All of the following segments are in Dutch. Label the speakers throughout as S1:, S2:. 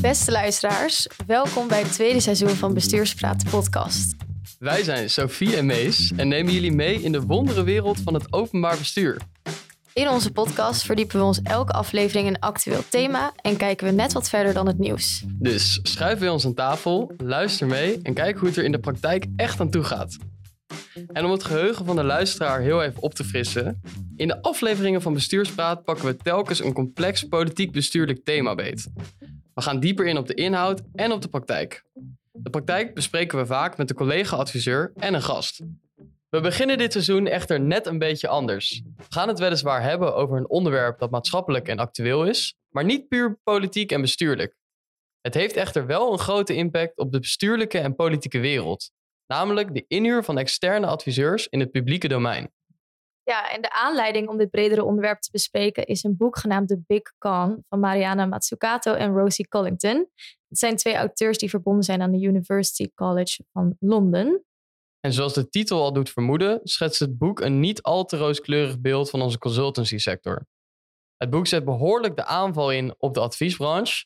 S1: Beste luisteraars, welkom bij het tweede seizoen van Bestuurspraat podcast.
S2: Wij zijn Sophie en Mees en nemen jullie mee in de wondere wereld van het openbaar bestuur.
S1: In onze podcast verdiepen we ons elke aflevering een actueel thema en kijken we net wat verder dan het nieuws.
S2: Dus schuif bij ons aan tafel, luister mee en kijk hoe het er in de praktijk echt aan toe gaat. En om het geheugen van de luisteraar heel even op te frissen, in de afleveringen van Bestuurspraat pakken we telkens een complex politiek-bestuurlijk thema beet. We gaan dieper in op de inhoud en op de praktijk. De praktijk bespreken we vaak met een collega-adviseur en een gast. We beginnen dit seizoen echter net een beetje anders. We gaan het weliswaar hebben over een onderwerp dat maatschappelijk en actueel is, maar niet puur politiek en bestuurlijk. Het heeft echter wel een grote impact op de bestuurlijke en politieke wereld, namelijk de inhuur van externe adviseurs in het publieke domein.
S1: Ja, en de aanleiding om dit bredere onderwerp te bespreken is een boek genaamd The Big Con van Mariana Mazzucato en Rosie Collington. Het zijn twee auteurs die verbonden zijn aan de University College van Londen.
S2: En zoals de titel al doet vermoeden, schetst het boek een niet al te rooskleurig beeld van onze consultancy sector. Het boek zet behoorlijk de aanval in op de adviesbranche.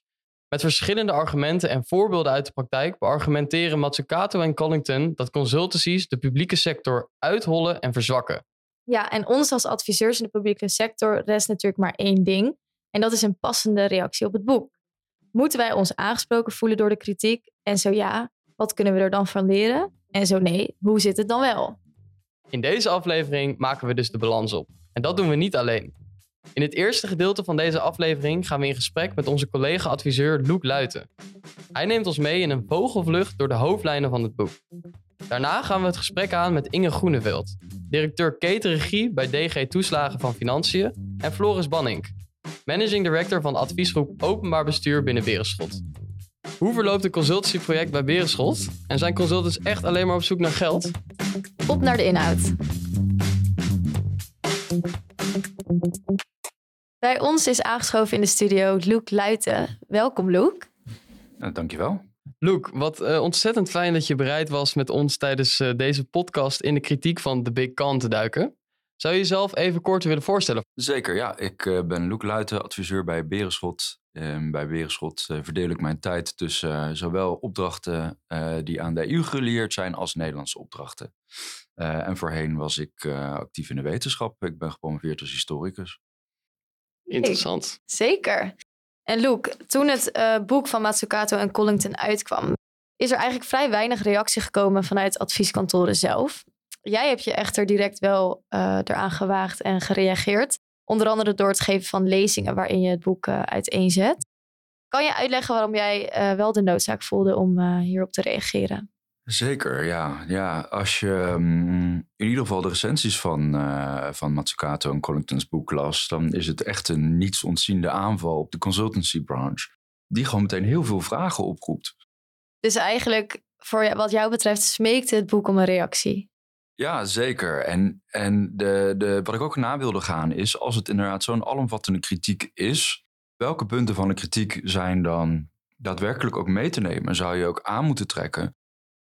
S2: Met verschillende argumenten en voorbeelden uit de praktijk beargumenteren Mazzucato en Collington dat consultancies de publieke sector uithollen en verzwakken.
S1: Ja, en ons als adviseurs in de publieke sector rest natuurlijk maar één ding. En dat is een passende reactie op het boek. Moeten wij ons aangesproken voelen door de kritiek? En zo ja, wat kunnen we er dan van leren? En zo nee, hoe zit het dan wel?
S2: In deze aflevering maken we dus de balans op. En dat doen we niet alleen. In het eerste gedeelte van deze aflevering gaan we in gesprek met onze collega-adviseur Loek Luiten. Hij neemt ons mee in een vogelvlucht door de hoofdlijnen van het boek. Daarna gaan we het gesprek aan met Inge Groeneveld, directeur ketenregie bij DG Toeslagen van Financiën, en Floris Banning, managing director van adviesgroep Openbaar Bestuur binnen Berenschot. Hoe verloopt een consultancyproject bij Berenschot? En zijn consultants echt alleen maar op zoek naar geld?
S1: Op naar de inhoud. Bij ons is aangeschoven in de studio Loek Luiten. Welkom Loek.
S3: Nou, dankjewel.
S2: Loek, wat uh, ontzettend fijn dat je bereid was met ons tijdens uh, deze podcast in de kritiek van The Big Can te duiken. Zou je jezelf even kort willen voorstellen?
S3: Zeker, ja. Ik uh, ben Loek Luiten, adviseur bij Berenschot. Ehm, bij Berenschot verdeel ik mijn tijd tussen zowel opdrachten die aan de EU gelieerd zijn als Nederlandse opdrachten. en voorheen was ik actief in de wetenschap. Ik ben gepromoveerd als historicus.
S2: Interessant.
S1: Zeker. En Luke, toen het uh, boek van Matsukato en Collington uitkwam, is er eigenlijk vrij weinig reactie gekomen vanuit advieskantoren zelf. Jij hebt je echter direct wel uh, eraan gewaagd en gereageerd. Onder andere door het geven van lezingen waarin je het boek uh, uiteenzet. Kan je uitleggen waarom jij wel de noodzaak voelde om hierop te reageren?
S3: Zeker, ja. ja als je um, in ieder geval de recensies van, uh, van Matsukato en Collingtons boek las, dan is het echt een niets ontziende aanval op de consultancy branche. Die gewoon meteen heel veel vragen oproept.
S1: Dus eigenlijk, voor wat jou betreft, smeekte het boek om een reactie.
S3: Ja, zeker. En, en de, de, wat ik ook na wilde gaan is, als het inderdaad zo'n alomvattende kritiek is, welke punten van de kritiek zijn dan daadwerkelijk ook mee te nemen? Zou je ook aan moeten trekken?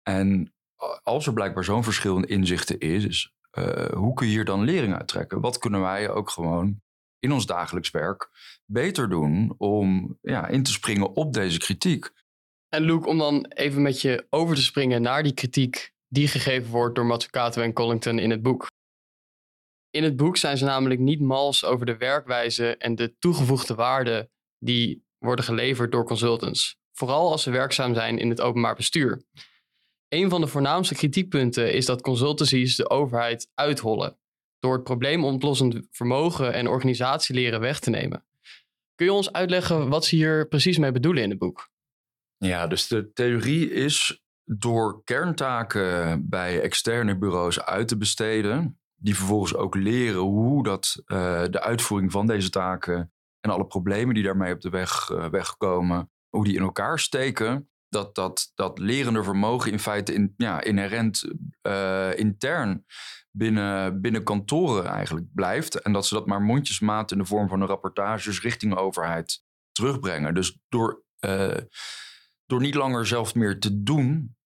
S3: En als er blijkbaar zo'n verschil in inzichten is, uh, hoe kun je hier dan lering uit trekken? Wat kunnen wij ook gewoon in ons dagelijks werk beter doen om ja, in te springen op deze kritiek?
S2: En Luke, om dan even met je over te springen naar die kritiek die gegeven wordt door Matsukato en Collington in het boek. In het boek zijn ze namelijk niet mals over de werkwijze en de toegevoegde waarde die worden geleverd door consultants. Vooral als ze werkzaam zijn in het openbaar bestuur. Een van de voornaamste kritiekpunten is dat consultancies de overheid uithollen door het probleemoplossend vermogen en organisatieleren weg te nemen. Kun je ons uitleggen wat ze hier precies mee bedoelen in het boek?
S3: Ja, dus de theorie is door kerntaken bij externe bureaus uit te besteden, die vervolgens ook leren hoe dat, uh, de uitvoering van deze taken en alle problemen die daarmee op de weg uh, wegkomen, hoe die in elkaar steken, dat, dat, dat lerende vermogen in feite in, ja, inherent uh, intern binnen, binnen kantoren eigenlijk blijft. En dat ze dat maar mondjesmaat in de vorm van een rapportages richting de overheid terugbrengen. Dus door, uh, door niet langer zelf meer te doen,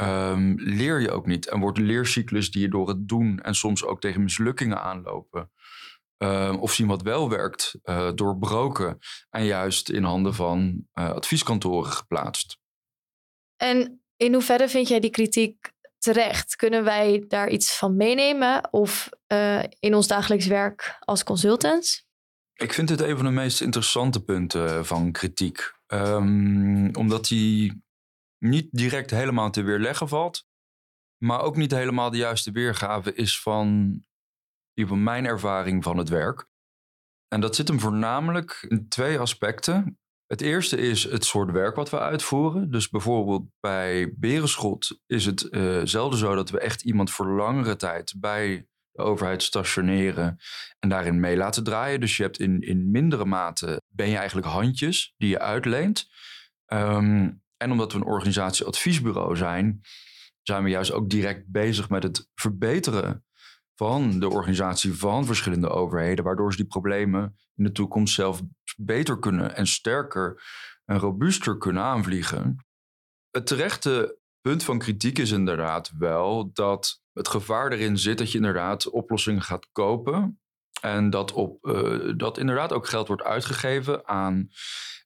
S3: um, leer je ook niet. En wordt de leercyclus die je door het doen en soms ook tegen mislukkingen aanlopen, uh, of zien wat wel werkt, uh, doorbroken en juist in handen van uh, advieskantoren geplaatst.
S1: En in hoeverre vind jij die kritiek terecht? Kunnen wij daar iets van meenemen of in ons dagelijks werk als consultants?
S3: Ik vind dit een van de meest interessante punten van kritiek. Um, omdat die niet direct helemaal te weerleggen valt, maar ook niet helemaal de juiste weergave is van van mijn ervaring van het werk. En dat zit hem voornamelijk in twee aspecten. Het eerste is het soort werk wat we uitvoeren. Dus bijvoorbeeld bij Berenschot is het uh, zelden zo dat we echt iemand voor langere tijd bij de overheid stationeren en daarin mee laten draaien. Dus je hebt in, in mindere mate, ben je eigenlijk handjes die je uitleent. Um, en omdat we een organisatie-adviesbureau zijn, zijn we juist ook direct bezig met het verbeteren van de organisatie van verschillende overheden, waardoor ze die problemen in de toekomst zelf beter kunnen en sterker en robuuster kunnen aanvliegen. Het terechte punt van kritiek is inderdaad wel dat het gevaar erin zit dat je inderdaad oplossingen gaat kopen. En dat, op, uh, dat inderdaad ook geld wordt uitgegeven aan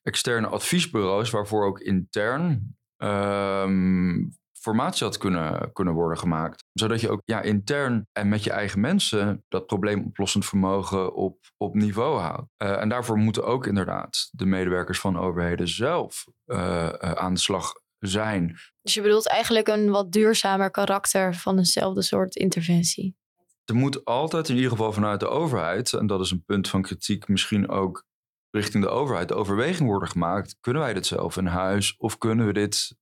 S3: externe adviesbureaus, waarvoor ook intern um, formatie had kunnen, kunnen worden gemaakt. Zodat je ook ja, intern en met je eigen mensen dat probleemoplossend vermogen op, op niveau houdt. Uh, en daarvoor moeten ook inderdaad de medewerkers van overheden zelf uh, uh, aan de slag zijn.
S1: Dus je bedoelt eigenlijk een wat duurzamer karakter van eenzelfde soort interventie?
S3: Er moet altijd in ieder geval vanuit de overheid, en dat is een punt van kritiek misschien ook richting de overheid, de overweging worden gemaakt. Kunnen wij dit zelf in huis of kunnen we dit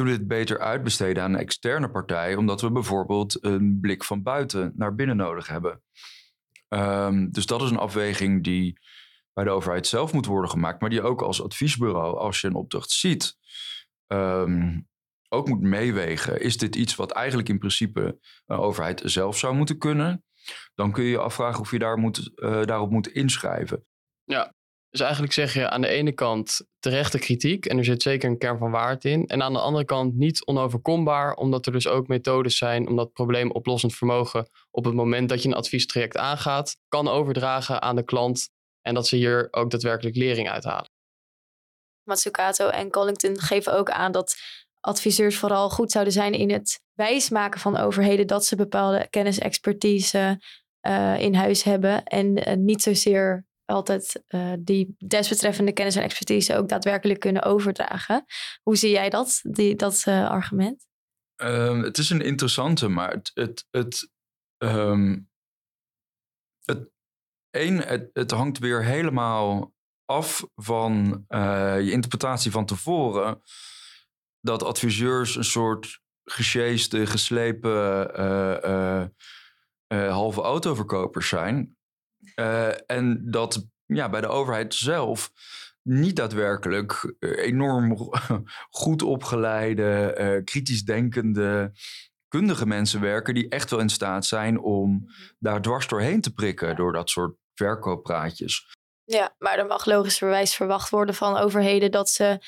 S3: kunnen we dit beter uitbesteden aan een externe partij, omdat we bijvoorbeeld een blik van buiten naar binnen nodig hebben. Um, dus dat is een afweging die bij de overheid zelf moet worden gemaakt, maar die ook als adviesbureau, als je een opdracht ziet, um, ook moet meewegen. Is dit iets wat eigenlijk in principe een overheid zelf zou moeten kunnen? Dan kun je je afvragen of je daar moet, uh, daarop moet inschrijven.
S2: Ja, dus eigenlijk zeg je aan de ene kant terechte kritiek, en er zit zeker een kern van waarheid in. En aan de andere kant niet onoverkombaar, omdat er dus ook methodes zijn om dat probleemoplossend vermogen op het moment dat je een adviestraject aangaat, kan overdragen aan de klant. En dat ze hier ook daadwerkelijk lering uithalen.
S1: Matsukato en Collington geven ook aan dat adviseurs vooral goed zouden zijn in het wijsmaken van overheden dat ze bepaalde kennis, expertise uh, in huis hebben. En uh, niet zozeer altijd uh, die desbetreffende kennis en expertise ook daadwerkelijk kunnen overdragen. Hoe zie jij dat, die, dat uh, argument?
S3: Um, het is een interessante, maar het, het, het, um, het, één, het, het hangt weer helemaal af van uh, je interpretatie van tevoren. Dat adviseurs een soort gesjeeste, geslepen halve autoverkopers zijn. Uh, en dat ja, bij de overheid zelf niet daadwerkelijk uh, enorm goed opgeleide, uh, kritisch denkende, kundige mensen werken die echt wel in staat zijn om mhm. daar dwars doorheen te prikken door dat soort verkooppraatjes.
S1: Ja, maar er mag logischerwijs verwacht worden van overheden dat ze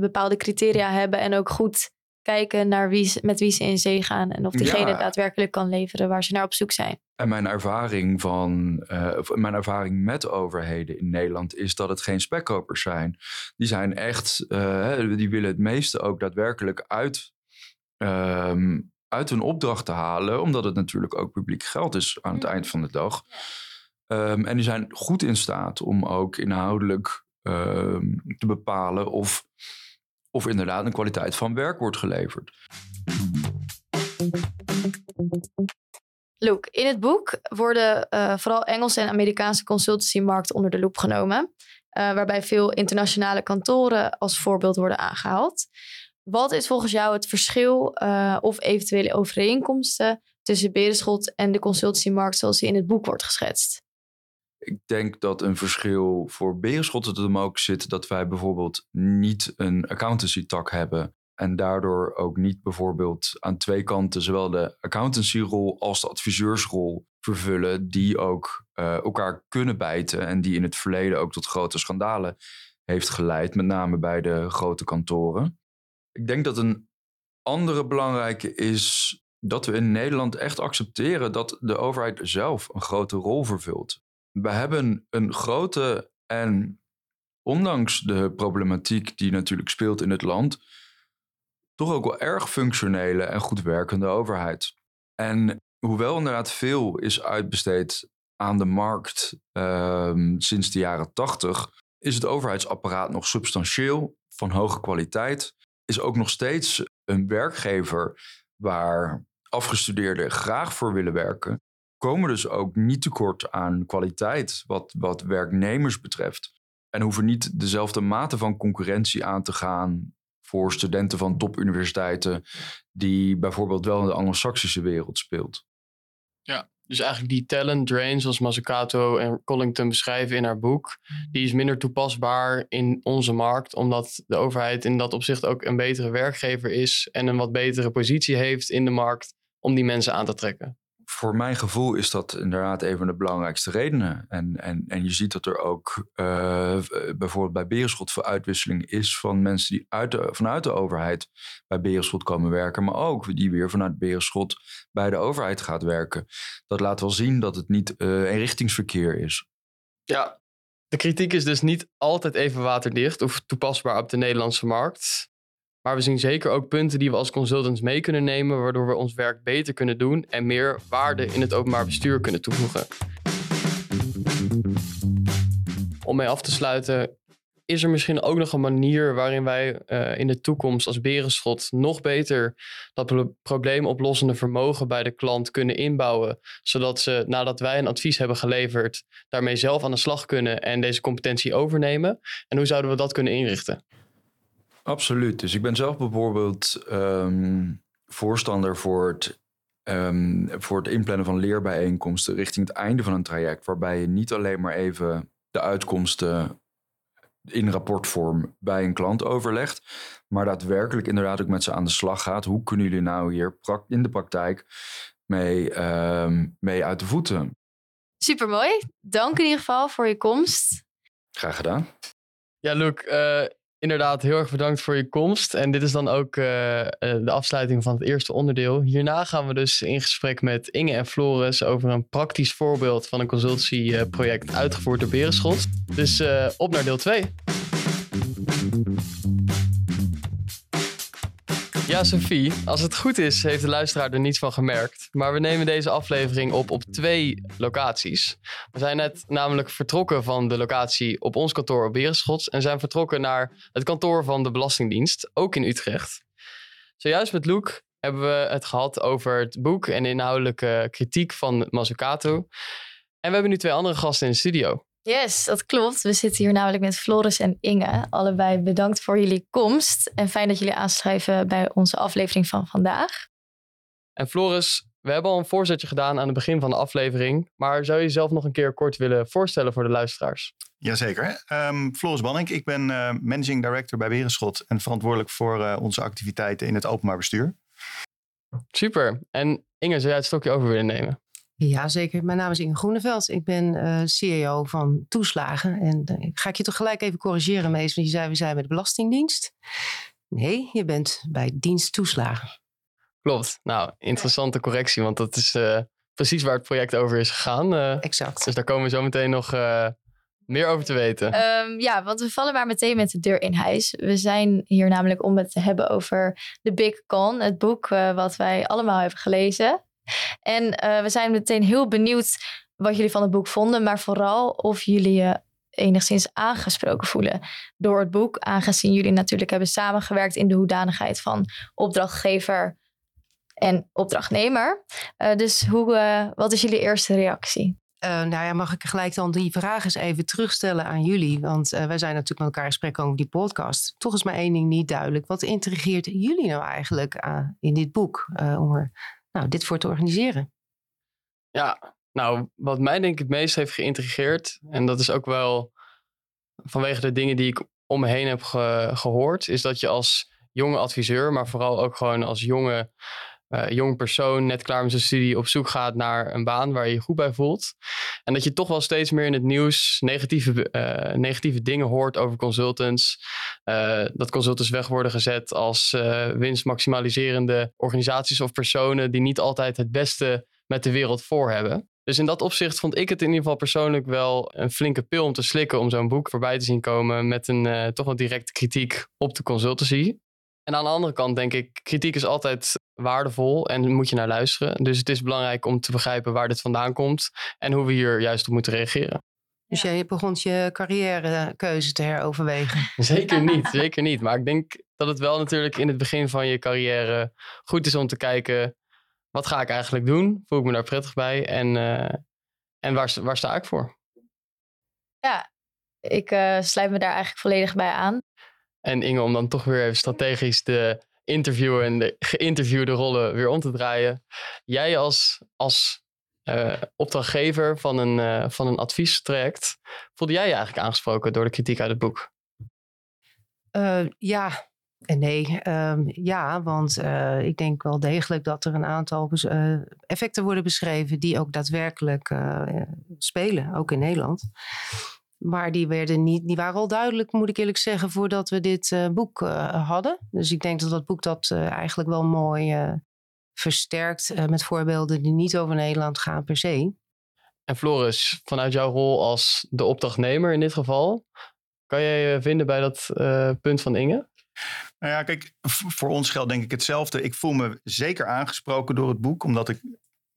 S1: bepaalde criteria hebben en ook goed kijken naar wie, met wie ze in zee gaan en of diegene daadwerkelijk kan leveren waar ze naar op zoek zijn.
S3: En mijn ervaring, van, uh, mijn ervaring met overheden in Nederland is dat het geen spekkopers zijn. Die zijn echt, uh, die willen het meeste ook daadwerkelijk uit, um, uit hun opdracht te halen, omdat het natuurlijk ook publiek geld is aan het eind van de dag. Um, en die zijn goed in staat om ook inhoudelijk um, te bepalen of of inderdaad een kwaliteit van werk wordt geleverd.
S1: Luke, in het boek worden uh, vooral Engelse en Amerikaanse consultancymarkten onder de loep genomen, uh, waarbij veel internationale kantoren als voorbeeld worden aangehaald. Wat is volgens jou het verschil uh, of eventuele overeenkomsten tussen Berenschot en de consultancymarkt zoals die in het boek wordt geschetst?
S3: Ik denk dat een verschil voor Berenschot het hem ook zit dat wij bijvoorbeeld niet een accountancy tak hebben. En daardoor ook niet bijvoorbeeld aan twee kanten zowel de accountancy-rol als de adviseursrol vervullen, die ook uh, elkaar kunnen bijten en die in het verleden ook tot grote schandalen heeft geleid, met name bij de grote kantoren. Ik denk dat een andere belangrijke is dat we in Nederland echt accepteren dat de overheid zelf een grote rol vervult. We hebben een grote en ondanks de problematiek die natuurlijk speelt in het land, toch ook wel erg functionele en goed werkende overheid. En hoewel inderdaad veel is uitbesteed aan de markt ehm, sinds de jaren tachtig, is het overheidsapparaat nog substantieel, van hoge kwaliteit, is ook nog steeds een werkgever waar afgestudeerden graag voor willen werken, komen dus ook niet tekort aan kwaliteit wat, wat werknemers betreft. En hoeven niet dezelfde mate van concurrentie aan te gaan voor studenten van topuniversiteiten, die bijvoorbeeld wel in de anglo-saxische wereld speelt.
S2: Ja, dus eigenlijk die talent drain, zoals Mazzucato en Collington beschrijven in haar boek, die is minder toepasbaar in onze markt, omdat de overheid in dat opzicht ook een betere werkgever is en een wat betere positie heeft in de markt om die mensen aan te trekken
S3: voor mijn gevoel is dat inderdaad een van de belangrijkste redenen. En, en, en je ziet dat er ook uh, bijvoorbeeld bij Berenschot veel uitwisseling is van mensen die uit de, vanuit de overheid bij Berenschot komen werken, maar ook die weer vanuit Berenschot bij de overheid gaat werken. Dat laat wel zien dat het niet uh, eenrichtingsverkeer is.
S2: Ja, de kritiek is dus niet altijd even waterdicht of toepasbaar op de Nederlandse markt. Maar we zien zeker ook punten die we als consultants mee kunnen nemen, waardoor we ons werk beter kunnen doen en meer waarde in het openbaar bestuur kunnen toevoegen. Om mee af te sluiten, is er misschien ook nog een manier waarin wij uh, in de toekomst als Berenschot nog beter dat probleemoplossende vermogen bij de klant kunnen inbouwen, zodat ze nadat wij een advies hebben geleverd, daarmee zelf aan de slag kunnen en deze competentie overnemen? En hoe zouden we dat kunnen inrichten?
S3: Absoluut. Dus ik ben zelf bijvoorbeeld ehm, voorstander voor het, um, voor het inplannen van leerbijeenkomsten richting het einde van een traject, waarbij je niet alleen maar even de uitkomsten in rapportvorm bij een klant overlegt, maar daadwerkelijk inderdaad ook met ze aan de slag gaat. Hoe kunnen jullie nou hier in de praktijk mee, um, mee uit de voeten?
S1: Supermooi. Dank in ieder geval voor je komst.
S3: Graag gedaan.
S2: Ja, Luc, uh, inderdaad heel erg bedankt voor je komst. En dit is dan ook uh, de afsluiting van het eerste onderdeel. Hierna gaan we dus in gesprek met Inge en Floris over een praktisch voorbeeld van een consultieproject uitgevoerd door Berenschot. Dus uh, op naar deel 2. Ja, Sophie, als het goed is, heeft de luisteraar er niets van gemerkt. Maar we nemen deze aflevering op op twee locaties. We zijn net namelijk vertrokken van de locatie op ons kantoor op Berenschot en zijn vertrokken naar het kantoor van de Belastingdienst, ook in Utrecht. Zojuist met Luc hebben we het gehad over het boek en de inhoudelijke kritiek van Mazzucato. En we hebben nu twee andere gasten in de studio.
S1: Yes, dat klopt. We zitten hier namelijk met Floris en Inge. Allebei bedankt voor jullie komst. En fijn dat jullie aanschrijven bij onze aflevering van vandaag.
S2: En Floris, we hebben al een voorzetje gedaan aan het begin van de aflevering. Maar zou je jezelf nog een keer kort willen voorstellen voor de luisteraars?
S4: Jazeker. Um, Floris Banning, ik ben uh, Managing Director bij Werenschot en verantwoordelijk voor uh, onze activiteiten in het openbaar bestuur.
S2: Super. En Inge, zou jij het stokje over willen nemen?
S5: Ja, zeker. Mijn naam is Inge Groeneveld. Ik ben uh, CEO van Toeslagen. En uh, ga ik je toch gelijk even corrigeren, Mees. Want je zei, we zijn bij de Belastingdienst. Nee, je bent bij dienst toeslagen.
S2: Klopt. Nou, interessante correctie. Want dat is uh, precies waar het project over is gegaan.
S5: exact.
S2: Dus daar komen we zo meteen nog meer over te weten.
S1: Um, ja, want we vallen maar meteen met de deur in huis. We zijn hier namelijk om het te hebben over The Big Con. Het boek wat wij allemaal hebben gelezen. En uh, we zijn meteen heel benieuwd wat jullie van het boek vonden, maar vooral of jullie je enigszins aangesproken voelen door het boek, aangezien jullie natuurlijk hebben samengewerkt in de hoedanigheid van opdrachtgever en opdrachtnemer. Uh, dus hoe, uh, wat is jullie eerste reactie?
S5: Nou ja, mag ik gelijk dan die vraag eens even terugstellen aan jullie? Want wij zijn natuurlijk met elkaar in gesprek over die podcast. Toch is maar één ding niet duidelijk. Wat intrigeert jullie nou eigenlijk uh, in dit boek? om nou, dit voor te organiseren?
S2: Ja, nou, wat mij denk ik het meest heeft geïntrigeerd, en dat is ook wel vanwege de dingen die ik om me heen heb gehoord, is dat je als jonge adviseur, maar vooral ook gewoon als jonge, uh, jong persoon, net klaar met zijn studie, op zoek gaat naar een baan waar je je goed bij voelt. En dat je toch wel steeds meer in het nieuws negatieve, uh, negatieve dingen hoort over consultants. Uh, dat consultants weg worden gezet als winstmaximaliserende organisaties of personen die niet altijd het beste met de wereld voor hebben. Dus in dat opzicht vond ik het in ieder geval persoonlijk wel een flinke pil om te slikken om zo'n boek voorbij te zien komen met een toch wel directe kritiek op de consultancy. En aan de andere kant denk ik, kritiek is altijd waardevol en moet je naar luisteren. Dus het is belangrijk om te begrijpen waar dit vandaan komt en hoe we hier juist op moeten reageren.
S5: Dus jij begon je carrièrekeuze te heroverwegen?
S2: Zeker niet, zeker niet. Maar ik denk dat het wel natuurlijk in het begin van je carrière goed is om te kijken, wat ga ik eigenlijk doen? Voel ik me daar prettig bij? En, uh, en waar, waar sta ik voor?
S1: Ja, ik uh, sluit me daar eigenlijk volledig bij aan.
S2: En Inge, om dan toch weer even strategisch de interviewer en de geïnterviewde rollen weer om te draaien. Jij als, als uh, opdrachtgever van een, uh, van een adviestraject, voelde jij je eigenlijk aangesproken door de kritiek uit het boek?
S5: Uh, ja en nee. Um, ja, want ik denk wel degelijk dat er een aantal effecten worden beschreven die ook daadwerkelijk spelen, ook in Nederland. Maar die, werden niet, die waren al duidelijk, moet ik eerlijk zeggen, voordat we dit uh, boek uh, hadden. Dus ik denk dat dat boek dat uh, eigenlijk wel mooi versterkt met voorbeelden die niet over Nederland gaan per se.
S2: En Floris, vanuit jouw rol als de opdrachtnemer in dit geval, kan jij je vinden bij dat punt van Inge?
S4: Nou ja, kijk, voor ons geldt denk ik hetzelfde. Ik voel me zeker aangesproken door het boek, omdat ik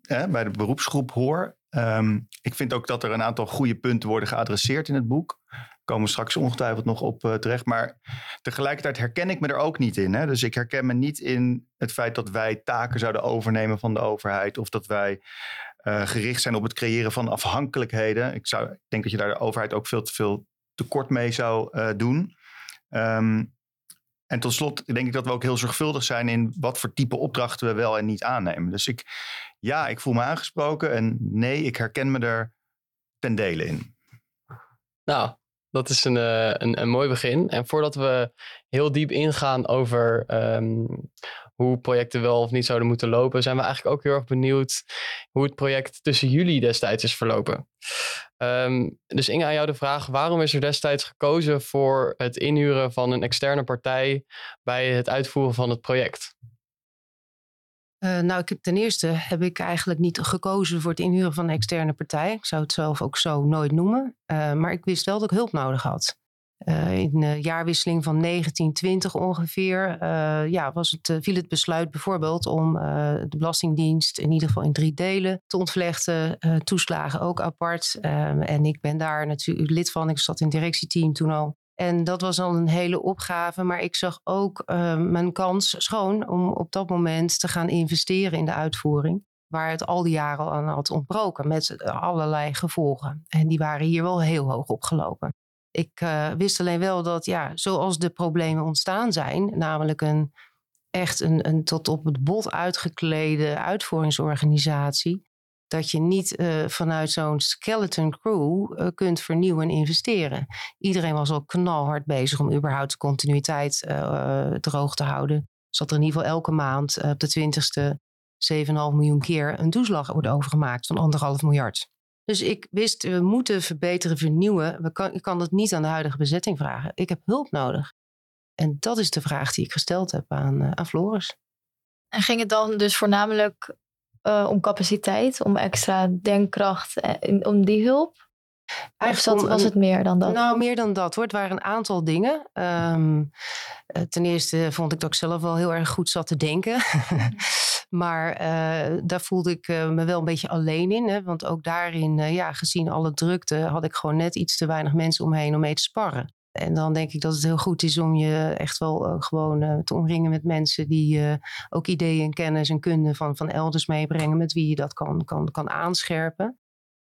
S4: bij de beroepsgroep hoor. Um, ik vind ook dat er een aantal goede punten worden geadresseerd in het boek. Komen we straks ongetwijfeld nog op uh, terecht. Maar tegelijkertijd herken ik me er ook niet in. Hè? Dus ik herken me niet in het feit dat wij taken zouden overnemen van de overheid. Of dat wij uh, gericht zijn op het creëren van afhankelijkheden. Ik, zou, ik denk dat je daar de overheid ook veel te veel tekort mee zou uh, doen. Um, en tot slot denk ik dat we ook heel zorgvuldig zijn in wat voor type opdrachten we wel en niet aannemen. Dus ik, ja, ik voel me aangesproken en nee, ik herken me er ten dele in.
S2: Nou, dat is een, uh, een, een, mooi begin. En voordat we heel diep ingaan over um, hoe projecten wel of niet zouden moeten lopen, zijn we eigenlijk ook heel erg benieuwd hoe het project tussen jullie destijds is verlopen. Um, dus Inge, aan jou de vraag: waarom is er destijds gekozen voor het inhuren van een externe partij bij het uitvoeren van het project?
S5: Uh, nou, ik heb, ten eerste heb ik eigenlijk niet gekozen voor het inhuren van een externe partij. Ik zou het zelf ook zo nooit noemen. Uh, maar ik wist wel dat ik hulp nodig had. Uh, in de jaarwisseling van 1920 ongeveer ja, was het, viel het besluit bijvoorbeeld om de Belastingdienst in ieder geval in drie delen te ontvlechten. toeslagen ook apart. en ik ben daar natuurlijk lid van. Ik zat in het directieteam toen al. En dat was al een hele opgave. Maar ik zag ook uh, mijn kans schoon om op dat moment te gaan investeren in de uitvoering. Waar het al die jaren aan had ontbroken met allerlei gevolgen. En die waren hier wel heel hoog opgelopen. Ik uh, wist alleen wel dat, ja, zoals de problemen ontstaan zijn, namelijk een echt een, een tot op het bot uitgeklede uitvoeringsorganisatie, dat je niet uh, vanuit zo'n skeleton crew uh, kunt vernieuwen en investeren. Iedereen was al knalhard bezig om überhaupt continuïteit uh, droog te houden. Zat er in ieder geval elke maand op de twintigste 7,5 miljoen keer een toeslag wordt overgemaakt van anderhalf miljard. Dus ik wist, we moeten verbeteren, vernieuwen. We kan, ik kan dat niet aan de huidige bezetting vragen. Ik heb hulp nodig. En dat is de vraag die ik gesteld heb aan, aan Floris.
S1: En ging het dan dus voornamelijk uh, om capaciteit, om extra denkkracht, uh, om die hulp? Eigenlijk was het meer dan dat?
S5: Nou, meer dan dat hoor. Het waren een aantal dingen. Um, ten eerste vond ik dat ik zelf wel heel erg goed zat te denken. maar uh, daar voelde ik me wel een beetje alleen in. Hè? Want ook daarin, ja, gezien alle drukte, had ik gewoon net iets te weinig mensen omheen om mee te sparren. En dan denk ik dat het heel goed is om je echt wel uh, gewoon uh, te omringen met mensen die uh, ook ideeën en kennis en kunde van, van elders meebrengen, met wie je dat kan, kan, kan aanscherpen.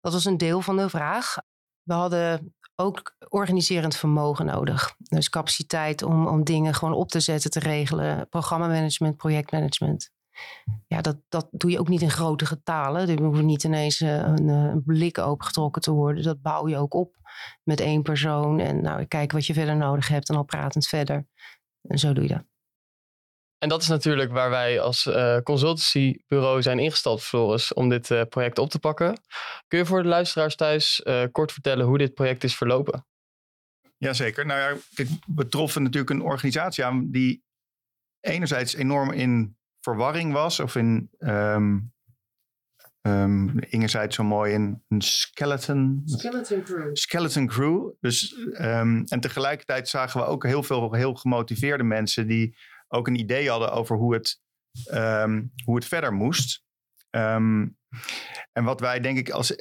S5: Dat was een deel van de vraag. We hadden ook organiserend vermogen nodig. Dus capaciteit om, om dingen gewoon op te zetten, te regelen. Programmamanagement, projectmanagement. Ja, dat, dat doe je ook niet in grote getalen. Er hoeft niet ineens een, een blik opengetrokken te worden. Dat bouw je ook op met één persoon. En nou, kijken wat je verder nodig hebt en al pratend verder. En zo doe je dat.
S2: En dat is natuurlijk waar wij als uh, consultancybureau zijn ingestapt, Floris, om dit uh, project op te pakken. Kun je voor de luisteraars thuis uh, kort vertellen hoe dit project is verlopen?
S4: Jazeker. Nou ja, kijk, we troffen natuurlijk een organisatie aan die enerzijds enorm in verwarring was, of in um, um, Inge zei het zo mooi in een skeleton.
S5: Skeleton crew.
S4: Skeleton crew. Dus, um, en tegelijkertijd zagen we ook heel veel heel gemotiveerde mensen die ook een idee hadden over hoe het, hoe het verder moest. en wat wij denk ik als,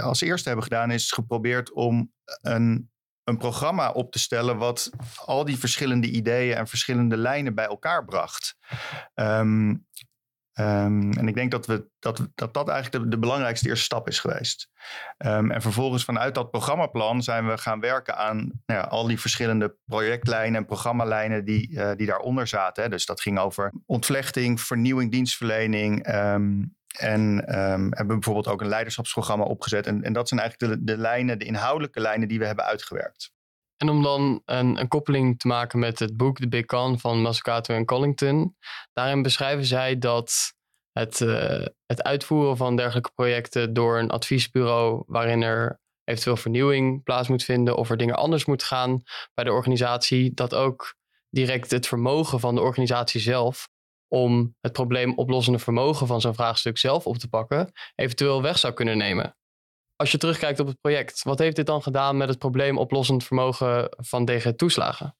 S4: als eerste hebben gedaan is geprobeerd om een een programma op te stellen wat al die verschillende ideeën en verschillende lijnen bij elkaar bracht. Um, um, en ik denk dat, we, dat, dat, dat eigenlijk de, belangrijkste eerste stap is geweest. Um, en vervolgens vanuit dat programmaplan zijn we gaan werken aan nou ja, al die verschillende projectlijnen en programmalijnen die, uh, die daaronder zaten. Dus dat ging over ontvlechting, vernieuwing, dienstverlening, en um, hebben bijvoorbeeld ook een leiderschapsprogramma opgezet. En, en dat zijn eigenlijk de, de lijnen, de inhoudelijke lijnen die we hebben uitgewerkt.
S2: En om dan een, een, koppeling te maken met het boek The Big Con van Mazzucato en Collington. Daarin beschrijven zij dat het, uh, het uitvoeren van dergelijke projecten door een adviesbureau waarin er eventueel vernieuwing plaats moet vinden of er dingen anders moet gaan bij de organisatie, dat ook direct het vermogen van de organisatie zelf om het probleemoplossende vermogen van zo'n vraagstuk zelf op te pakken, eventueel weg zou kunnen nemen. Als je terugkijkt op het project, wat heeft dit dan gedaan met het probleemoplossend vermogen van DG Toeslagen?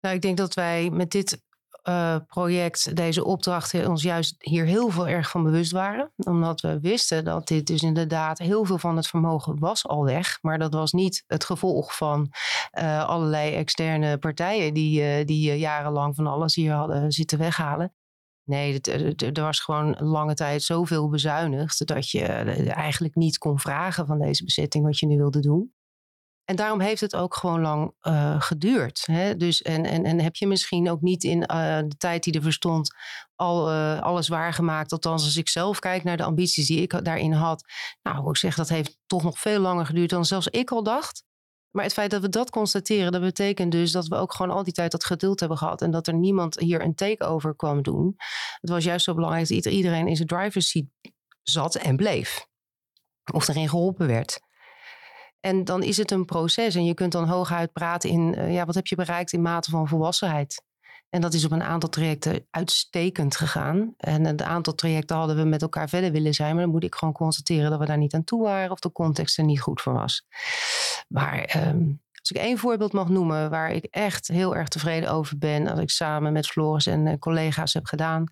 S5: Nou, ik denk dat wij met dit uh, project, deze opdracht, ons juist hier heel veel erg van bewust waren. Omdat we wisten dat dit dus inderdaad heel veel van het vermogen was al weg. Maar dat was niet het gevolg van uh, allerlei externe partijen die, uh, die jarenlang van alles hier hadden zitten weghalen. Nee, er was gewoon lange tijd zoveel bezuinigd dat je eigenlijk niet kon vragen van deze bezetting wat je nu wilde doen. En daarom heeft het ook gewoon lang uh, geduurd. Hè? Dus, en, en, en heb je misschien ook niet in uh, de tijd die er verstond al uh, alles waargemaakt. Althans, als ik zelf kijk naar de ambities die ik daarin had. Nou, ik zeg, dat heeft toch nog veel langer geduurd dan zelfs ik al dacht. Maar het feit dat we dat constateren, dat betekent dus dat we ook gewoon al die tijd dat geduld hebben gehad. En dat er niemand hier een takeover kwam doen. Het was juist zo belangrijk dat iedereen in zijn driver's seat zat en bleef. Of erin geholpen werd. En dan is het een proces. En je kunt dan hooguit praten in, uh, ja, wat heb je bereikt in mate van volwassenheid? En dat is op een aantal trajecten uitstekend gegaan. En een aantal trajecten hadden we met elkaar verder willen zijn. Maar dan moet ik gewoon constateren dat we daar niet aan toe waren. Of de context er niet goed voor was. Maar um, als ik één voorbeeld mag noemen waar ik echt heel erg tevreden over ben, als ik samen met Floris en uh, collega's heb gedaan,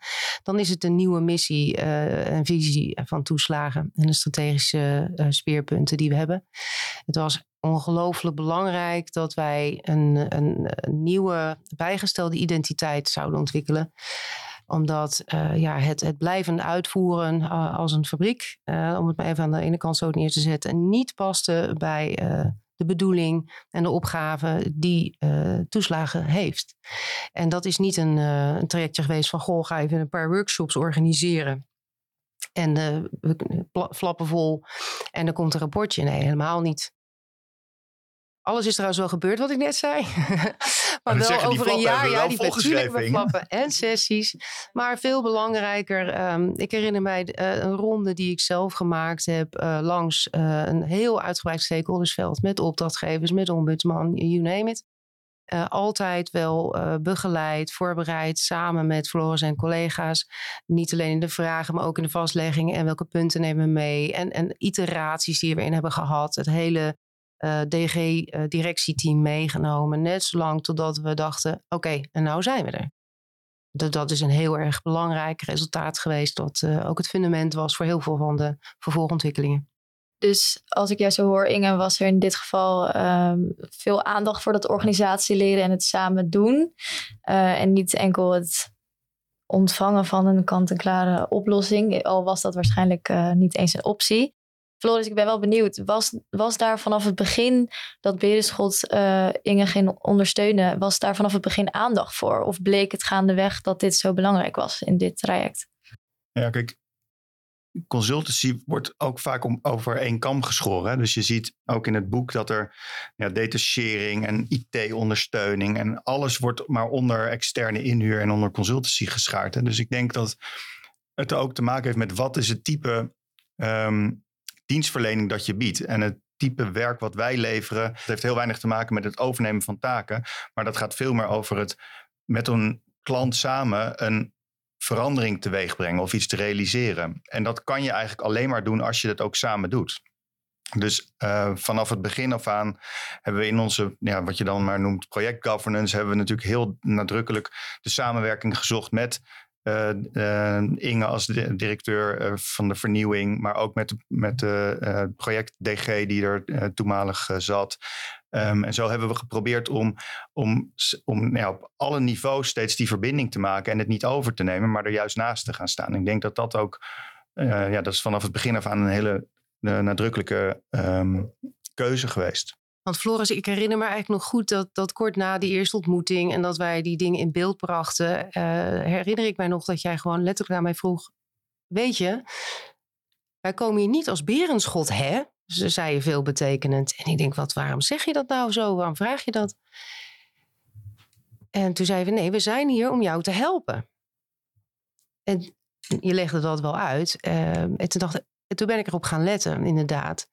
S5: dan is het een nieuwe missie uh, en visie van toeslagen en de strategische uh, speerpunten die we hebben. Het was ongelooflijk belangrijk dat wij een, een, nieuwe bijgestelde identiteit zouden ontwikkelen omdat ja, het, het blijven uitvoeren als een fabriek, om het maar even aan de ene kant zo neer te zetten, niet paste bij de bedoeling en de opgave die uh, toeslagen heeft. En dat is niet een, uh, een trajectje geweest van goh, ga even een paar workshops organiseren. En uh, flappen vol en dan komt een rapportje. Nee, helemaal niet. Alles is trouwens wel gebeurd wat ik net zei. maar wel over een jaar, ja, die natuurlijk flappen en sessies. Maar veel belangrijker, um, ik herinner mij uh, een ronde die ik zelf gemaakt heb uh, langs uh, een heel uitgebreid stakeholdersveld met opdrachtgevers, met ombudsman, you name it. altijd wel begeleid, voorbereid, samen met Floris en collega's. Niet alleen in de vragen, maar ook in de vastleggingen en welke punten nemen we mee. En, en iteraties die we in hebben gehad. Het hele eh, DG-directieteam uh, meegenomen. Net zolang totdat we dachten: oké, en nou zijn we er. Dat, dat is een heel erg belangrijk resultaat geweest, dat uh, ook het fundament was voor heel veel van de vervolgontwikkelingen.
S1: Dus als ik jou zo hoor, Inge, was er in dit geval um, veel aandacht voor dat organisatie leren en het samen doen. En niet enkel het ontvangen van een kant-en-klare oplossing, al was dat waarschijnlijk niet eens een optie. Floris, ik ben wel benieuwd. Was, was daar vanaf het begin dat Berenschot uh, Inge ging ondersteunen, was daar vanaf het begin aandacht voor? Of bleek het gaandeweg dat dit zo belangrijk was in dit traject?
S4: Ja, kijk, consultancy wordt ook vaak om, over één kam geschoren. Hè? Dus je ziet ook in het boek dat er ja, detachering en IT-ondersteuning en alles wordt maar onder externe inhuur en onder consultancy geschaard. Hè? Dus ik denk dat het ook te maken heeft met wat is het type ehm, dienstverlening dat je biedt. En het type werk wat wij leveren, heeft heel weinig te maken met het overnemen van taken. Maar dat gaat veel meer over het met een klant samen een verandering teweeg brengen of iets te realiseren. En dat kan je eigenlijk alleen maar doen als je dat ook samen doet. Dus uh, vanaf het begin af aan hebben we in onze, ja, wat je dan maar noemt, project governance, hebben we natuurlijk heel nadrukkelijk de samenwerking gezocht met uh, Inge als directeur van de vernieuwing, maar ook met, met de project DG die er toenmalig zat. Um, en zo hebben we geprobeerd om, om, om nou op alle niveaus steeds die verbinding te maken en het niet over te nemen, maar er juist naast te gaan staan. Ik denk dat dat ook, ja, dat is vanaf het begin af aan een hele nadrukkelijke um, keuze geweest.
S5: Want Floris, ik herinner me eigenlijk nog goed dat, dat kort na die eerste ontmoeting en dat wij die dingen in beeld brachten, uh, herinner ik mij nog dat jij gewoon letterlijk aan mij vroeg: Weet je, wij komen hier niet als berenschot, hè? Ze zei je veel betekenend. En ik denk, wat, waarom zeg je dat nou zo? Waarom vraag je dat? En toen zeiden we, nee, we zijn hier om jou te helpen. En je legde dat wel uit. Uh, en toen dacht en toen ben ik erop gaan letten, inderdaad.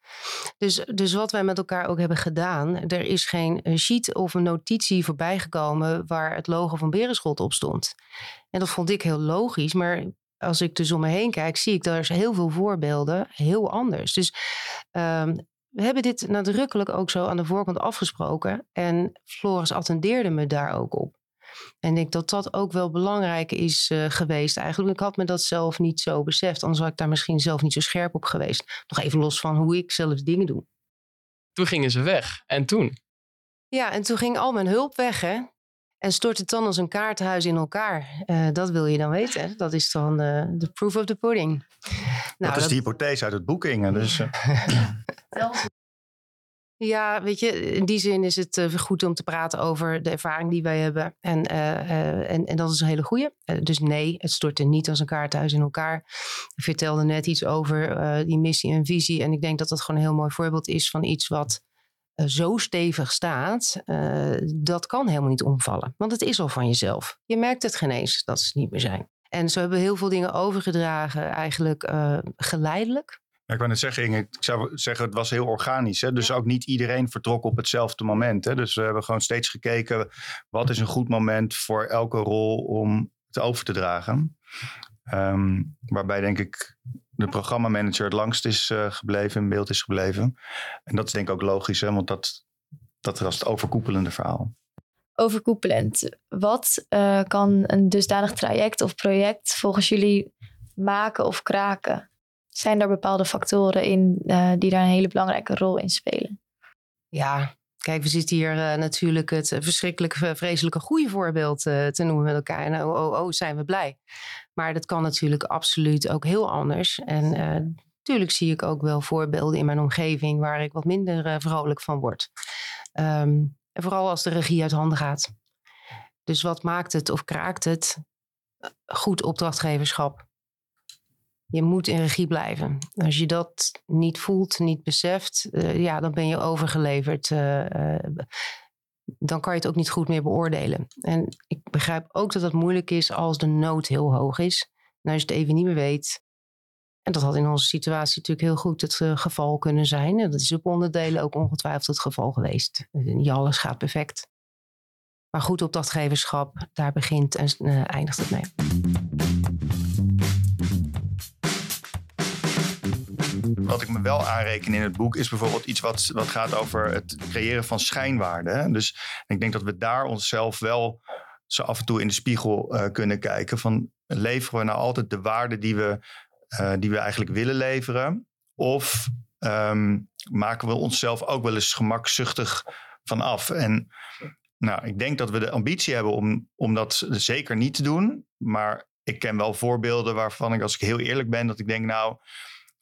S5: Dus, dus wat wij met elkaar ook hebben gedaan, er is geen sheet of een notitie voorbijgekomen waar het logo van Berenschot op stond. En dat vond ik heel logisch, maar als ik dus om me heen kijk, zie ik daar heel veel voorbeelden heel anders. Dus um, we hebben dit nadrukkelijk ook zo aan de voorkant afgesproken. En Floris attendeerde me daar ook op. En ik denk dat dat ook wel belangrijk is uh, geweest eigenlijk. Ik had me dat zelf niet zo beseft. Anders had ik daar misschien zelf niet zo scherp op geweest. Nog even los van hoe ik zelf dingen doe.
S2: Toen gingen ze weg. En toen?
S5: Ja, en toen ging al mijn hulp weg, hè. En stort het dan als een kaartenhuis in elkaar? Uh, dat wil je dan weten. Dat is dan uh, de proof of the pudding.
S4: Nou, dat is dat... de hypothese uit het boek, Inge. Dus, uh...
S5: ja, weet je, in die zin is het goed om te praten over de ervaring die wij hebben. En, en, en dat is een hele goede. dus nee, het stortte niet als een kaartenhuis in elkaar. Ik vertelde net iets over die missie en visie. En ik denk dat dat gewoon een heel mooi voorbeeld is van iets wat eh, zo stevig staat, dat kan helemaal niet omvallen. Want het is al van jezelf. Je merkt het geen eens dat ze niet meer zijn. En zo hebben we heel veel dingen overgedragen, eigenlijk geleidelijk.
S4: Ja, ik wou net zeggen, Inge, ik zou zeggen, het was heel organisch. Hè? Dus ook niet iedereen vertrok op hetzelfde moment. Hè? Dus we hebben gewoon steeds gekeken, wat is een goed moment voor elke rol om het over te dragen. Um, waarbij denk ik de programmamanager het langst is uh, gebleven, in beeld is gebleven. En dat is denk ik ook logisch, hè, want dat, dat was het overkoepelende verhaal.
S1: Overkoepelend. Wat uh, kan een dusdanig traject of project volgens jullie maken of kraken? Zijn er bepaalde factoren in uh, die daar een hele belangrijke rol in spelen?
S5: Ja, Kijk, we zitten hier uh, natuurlijk het verschrikkelijke, vreselijke goede voorbeeld uh, te noemen met elkaar. En oh, oh, oh, zijn we blij. Maar dat kan natuurlijk absoluut ook heel anders. En natuurlijk zie ik ook wel voorbeelden in mijn omgeving waar ik wat minder vrolijk van word. Um, en vooral als de regie uit handen gaat. Dus wat maakt het of kraakt het? Goed opdrachtgeverschap je moet in regie blijven. Als je dat niet voelt, niet beseft, uh, ja, dan ben je overgeleverd. Uh, uh, dan kan je het ook niet goed meer beoordelen. En ik begrijp ook dat dat moeilijk is als de nood heel hoog is. En als je het even niet meer weet. En dat had in onze situatie natuurlijk heel goed het geval kunnen zijn. En dat is op onderdelen ook ongetwijfeld het geval geweest. Niet alles gaat perfect. Maar goed opdrachtgeverschap, daar begint en eindigt het mee.
S4: Wat ik me wel aanreken in het boek is bijvoorbeeld iets wat, wat gaat over het creëren van schijnwaarden. Dus ik denk dat we daar onszelf wel zo af en toe in de spiegel uh, kunnen kijken. Van leveren we nou altijd de waarde die we, uh, die we eigenlijk willen leveren? Of um, maken we onszelf ook wel eens gemakzuchtig van af? En nou, ik denk dat we de ambitie hebben om, om dat zeker niet te doen. Maar ik ken wel voorbeelden waarvan ik, als ik heel eerlijk ben, dat ik denk, nou,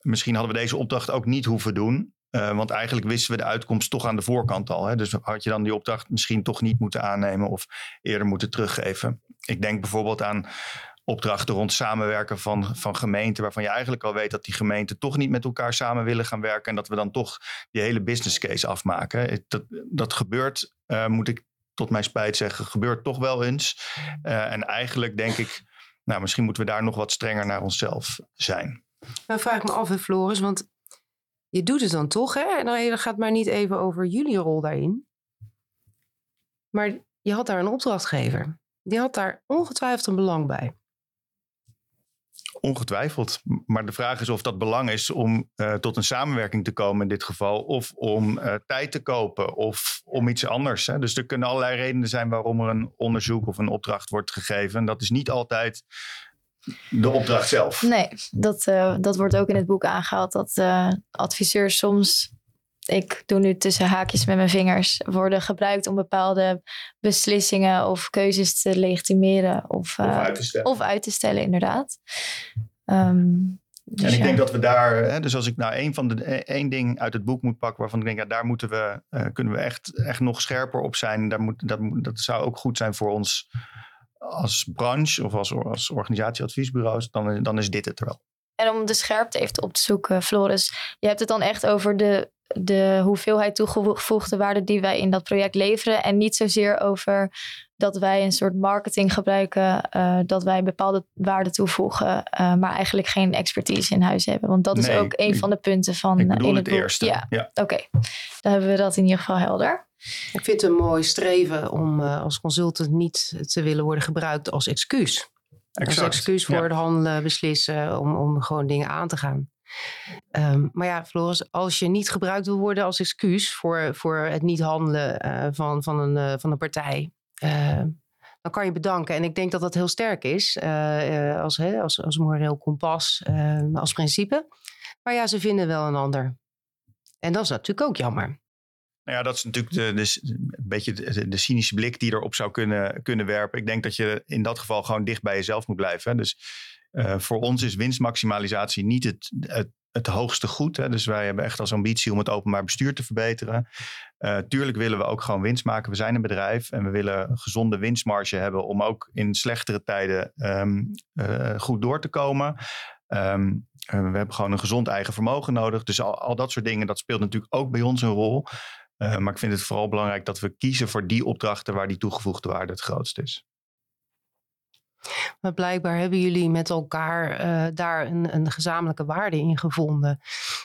S4: misschien hadden we deze opdracht ook niet hoeven doen. Uh, want eigenlijk wisten we de uitkomst toch aan de voorkant al. Hè? Dus had je dan die opdracht misschien toch niet moeten aannemen of eerder moeten teruggeven. Ik denk bijvoorbeeld aan opdrachten rond samenwerken van, van gemeenten, waarvan je eigenlijk al weet dat die gemeenten toch niet met elkaar samen willen gaan werken en dat we dan toch die hele business case afmaken. Dat, dat gebeurt, uh, moet ik tot mijn spijt zeggen, gebeurt toch wel eens. Uh, en eigenlijk denk ik, nou, misschien moeten we daar nog wat strenger naar onszelf zijn.
S5: Nou, vraag ik me af, Floris, want je doet het dan toch, hè? En dan gaat maar niet even over jullie rol daarin. Maar je had daar een opdrachtgever. Die had daar ongetwijfeld een belang bij.
S4: Ongetwijfeld. Maar de vraag is of dat belang is om uh, tot een samenwerking te komen in dit geval. Of om uh, tijd te kopen of om iets anders. Hè. Dus er kunnen allerlei redenen zijn waarom er een onderzoek of een opdracht wordt gegeven. Dat is niet altijd de opdracht zelf.
S1: Nee, dat, uh, dat wordt ook in het boek aangehaald. Dat adviseurs soms ik doe nu tussen haakjes met mijn vingers, worden gebruikt om bepaalde beslissingen of keuzes te legitimeren of,
S4: uh, of, uit, te stellen.
S1: of uit te stellen, inderdaad. Um,
S4: dus en ik ja. denk dat we daar, hè, dus als ik nou één van de één ding uit het boek moet pakken waarvan ik denk, ja, daar moeten we, kunnen we echt, echt nog scherper op zijn. Daar moet, dat, dat zou ook goed zijn voor ons als branche of als, als organisatieadviesbureaus, dan, dan is dit het er wel.
S1: En om de scherpte even op te zoeken, Floris, je hebt het dan echt over de de hoeveelheid toegevoegde waarde die wij in dat project leveren. En niet zozeer over dat wij een soort marketing gebruiken, uh, dat wij bepaalde waarde toevoegen, uh, maar eigenlijk geen expertise in huis hebben. Want dat is ook een van de punten van
S4: ik in
S1: het,
S4: het eerste.
S1: Ja, ja. oké. Okay. Dan hebben we dat in ieder geval helder.
S5: Ik vind het een mooi streven om uh, als consultant niet te willen worden gebruikt als excuus. Exact. Als excuus voor ja. het handelen, beslissen, om, om gewoon dingen aan te gaan. Um, maar ja, Floris, als je niet gebruikt wil worden als excuus voor, voor het niet handelen uh, van, van, een, uh, van een partij, uh, dan kan je bedanken. En ik denk dat dat heel sterk is als, hè, als, als moreel kompas, ehm, als principe. Maar ja, ze vinden wel een ander. En dat is natuurlijk ook jammer.
S4: Nou ja, dat is natuurlijk de, een beetje de, cynische blik die erop zou kunnen, kunnen werpen. Ik denk dat je in dat geval gewoon dicht bij jezelf moet blijven. Dus uh, voor ons is winstmaximalisatie niet het, het, hoogste goed. Hè. Dus wij hebben echt als ambitie om het openbaar bestuur te verbeteren. Uh, tuurlijk willen we ook gewoon winst maken. We zijn een bedrijf en we willen een gezonde winstmarge hebben om ook in slechtere tijden um, uh, goed door te komen. Um, we hebben gewoon een gezond eigen vermogen nodig. Dus al, al dat soort dingen, dat speelt natuurlijk ook bij ons een rol. Uh, maar ik vind het vooral belangrijk dat we kiezen voor die opdrachten waar die toegevoegde waarde het grootst is.
S5: Maar blijkbaar hebben jullie met elkaar uh, daar een, een, gezamenlijke waarde in gevonden.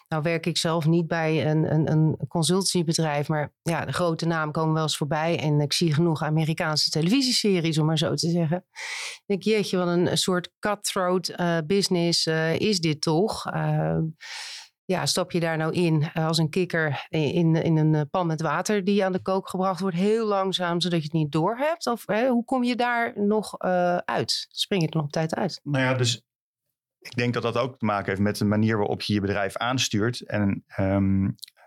S5: Nou werk ik zelf niet bij een, een, een consultiebedrijf, maar ja, de grote namen komen wel eens voorbij. En ik zie genoeg Amerikaanse televisieseries, om maar zo te zeggen. Ik denk, jeetje, wat een, soort cutthroat uh, business is dit toch? Ja, stap je daar nou in eh, als een kikker in, in een eh, pan met water die aan de kook gebracht wordt, heel langzaam, zodat je het niet door hebt? Of hè, hoe kom je daar nog uh, uit? Spring je er nog op tijd uit?
S4: Nou ja, dus ik denk dat dat ook te maken heeft met de manier waarop je je bedrijf aanstuurt. En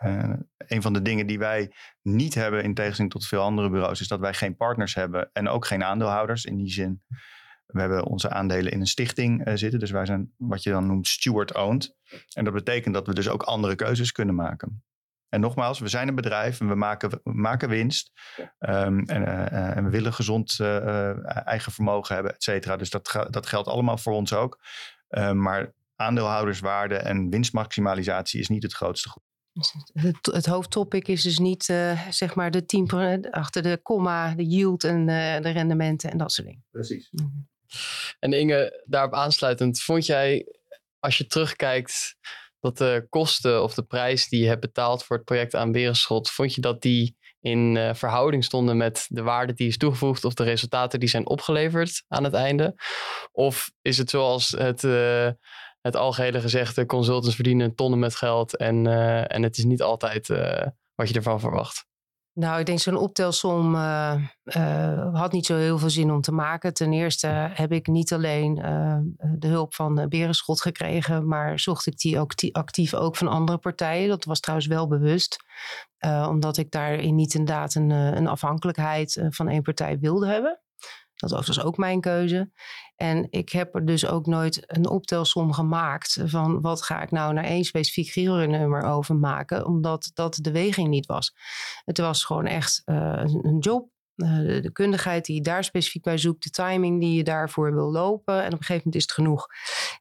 S4: uh, een van de dingen die wij niet hebben, in tegenstelling tot veel andere bureaus, is dat wij geen partners hebben en ook geen aandeelhouders. In die zin we hebben onze aandelen in een stichting uh, zitten. Dus wij zijn wat je dan noemt steward-owned. En dat betekent dat we dus ook andere keuzes kunnen maken. En nogmaals, we zijn een bedrijf en we maken, we maken winst. Um, en, uh, en, we willen gezond uh, eigen vermogen hebben, et cetera. Dus dat, dat geldt allemaal voor ons ook. Um, maar aandeelhouderswaarde en winstmaximalisatie is niet het grootste goed.
S5: Het, het hoofdtopic is dus niet zeg maar de 10 achter de komma, de yield en de rendementen en dat soort dingen.
S4: Precies.
S5: Mm.
S2: En Inge, daarop aansluitend, vond jij als je terugkijkt dat de kosten of de prijs die je hebt betaald voor het project aan Berenschot, vond je dat die in uh, verhouding stonden met de waarde die is toegevoegd of de resultaten die zijn opgeleverd aan het einde? Of is het zoals het, uh, het algehele gezegde, consultants verdienen tonnen met geld en, uh, en het is niet altijd wat je ervan verwacht?
S5: Nou, ik denk zo'n optelsom uh, uh, had niet zo heel veel zin om te maken. Ten eerste heb ik niet alleen uh, de hulp van Berenschot gekregen, maar zocht ik die ook actief ook van andere partijen. Dat was trouwens wel bewust, omdat ik daarin niet inderdaad een, een afhankelijkheid van één partij wilde hebben. Dat was dus ook mijn keuze. En ik heb er dus ook nooit een optelsom gemaakt van wat ga ik nou naar één specifiek Giro-nummer over maken, omdat dat de weging niet was. Het was gewoon echt uh, een job eh, de, kundigheid die je daar specifiek bij zoekt, de timing die je daarvoor wil lopen. En op een gegeven moment is het genoeg.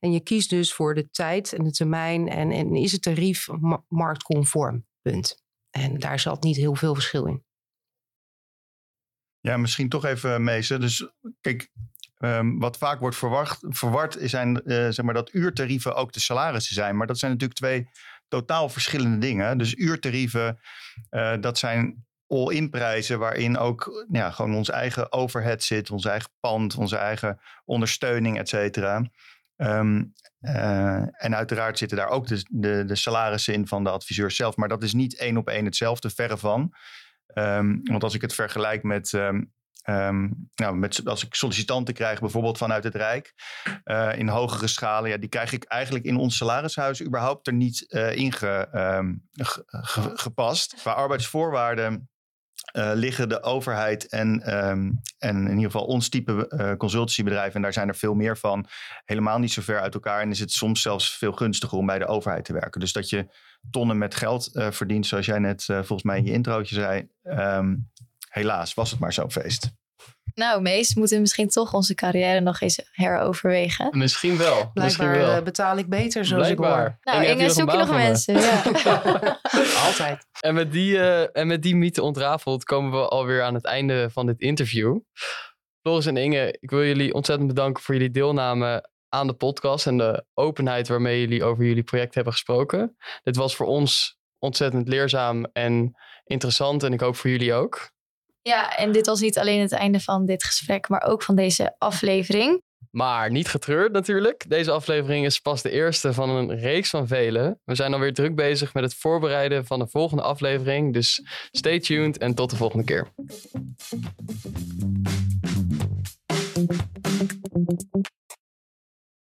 S5: En je kiest dus voor de tijd en de termijn en, en is het tarief ma- marktconform. Punt. En daar zat niet heel veel verschil in.
S4: Ja, misschien toch even mezen. Dus kijk, ehm, wat vaak wordt verwacht, verward zijn eh, zeg maar dat uurtarieven ook de salarissen zijn. Maar dat zijn natuurlijk twee totaal verschillende dingen. Dus uurtarieven, eh, dat zijn all-in prijzen waarin ook ja, gewoon ons eigen overhead zit, ons eigen pand, onze eigen ondersteuning, et cetera. Ehm, eh, en uiteraard zitten daar ook de, de, de salarissen in van de adviseur zelf. Maar dat is niet één op één hetzelfde, verre van. Ehm, want als ik het vergelijk met, ehm, ehm, nou, met als ik sollicitanten krijg, bijvoorbeeld vanuit het Rijk, eh, in hogere schalen, ja, die krijg ik eigenlijk in ons salarishuis überhaupt er niet eh in ge- ge- ge- gepast. Qua arbeidsvoorwaarden eh, liggen de overheid en, ehm, en in ieder geval ons type eh consultancybedrijf, en daar zijn er veel meer van, helemaal niet zo ver uit elkaar. En is het soms zelfs veel gunstiger om bij de overheid te werken. Dus dat je tonnen met geld eh, verdient, zoals jij net volgens mij in je introotje zei. ehm, helaas was het maar zo'n feest.
S1: Nou, Mees, moeten we misschien toch onze carrière nog eens heroverwegen.
S2: Misschien wel. Misschien
S5: Blijkbaar
S2: wel.
S5: eh, betaal ik beter zoals ik hoor.
S1: Nou,
S2: Inge,
S1: zoek je nog mensen? Ja.
S5: Altijd.
S2: En met, die, eh, en met die mythe ontrafeld komen we alweer aan het einde van dit interview. Floris en Inge, ik wil jullie ontzettend bedanken voor jullie deelname aan de podcast en de openheid waarmee jullie over jullie project hebben gesproken. Dit was voor ons ontzettend leerzaam en interessant en ik hoop voor jullie ook.
S1: Ja, en dit was niet alleen het einde van dit gesprek, maar ook van deze aflevering.
S2: Maar niet getreurd natuurlijk. Deze aflevering is pas de eerste van een reeks van vele. We zijn alweer druk bezig met het voorbereiden van de volgende aflevering. Dus stay tuned en tot de volgende keer.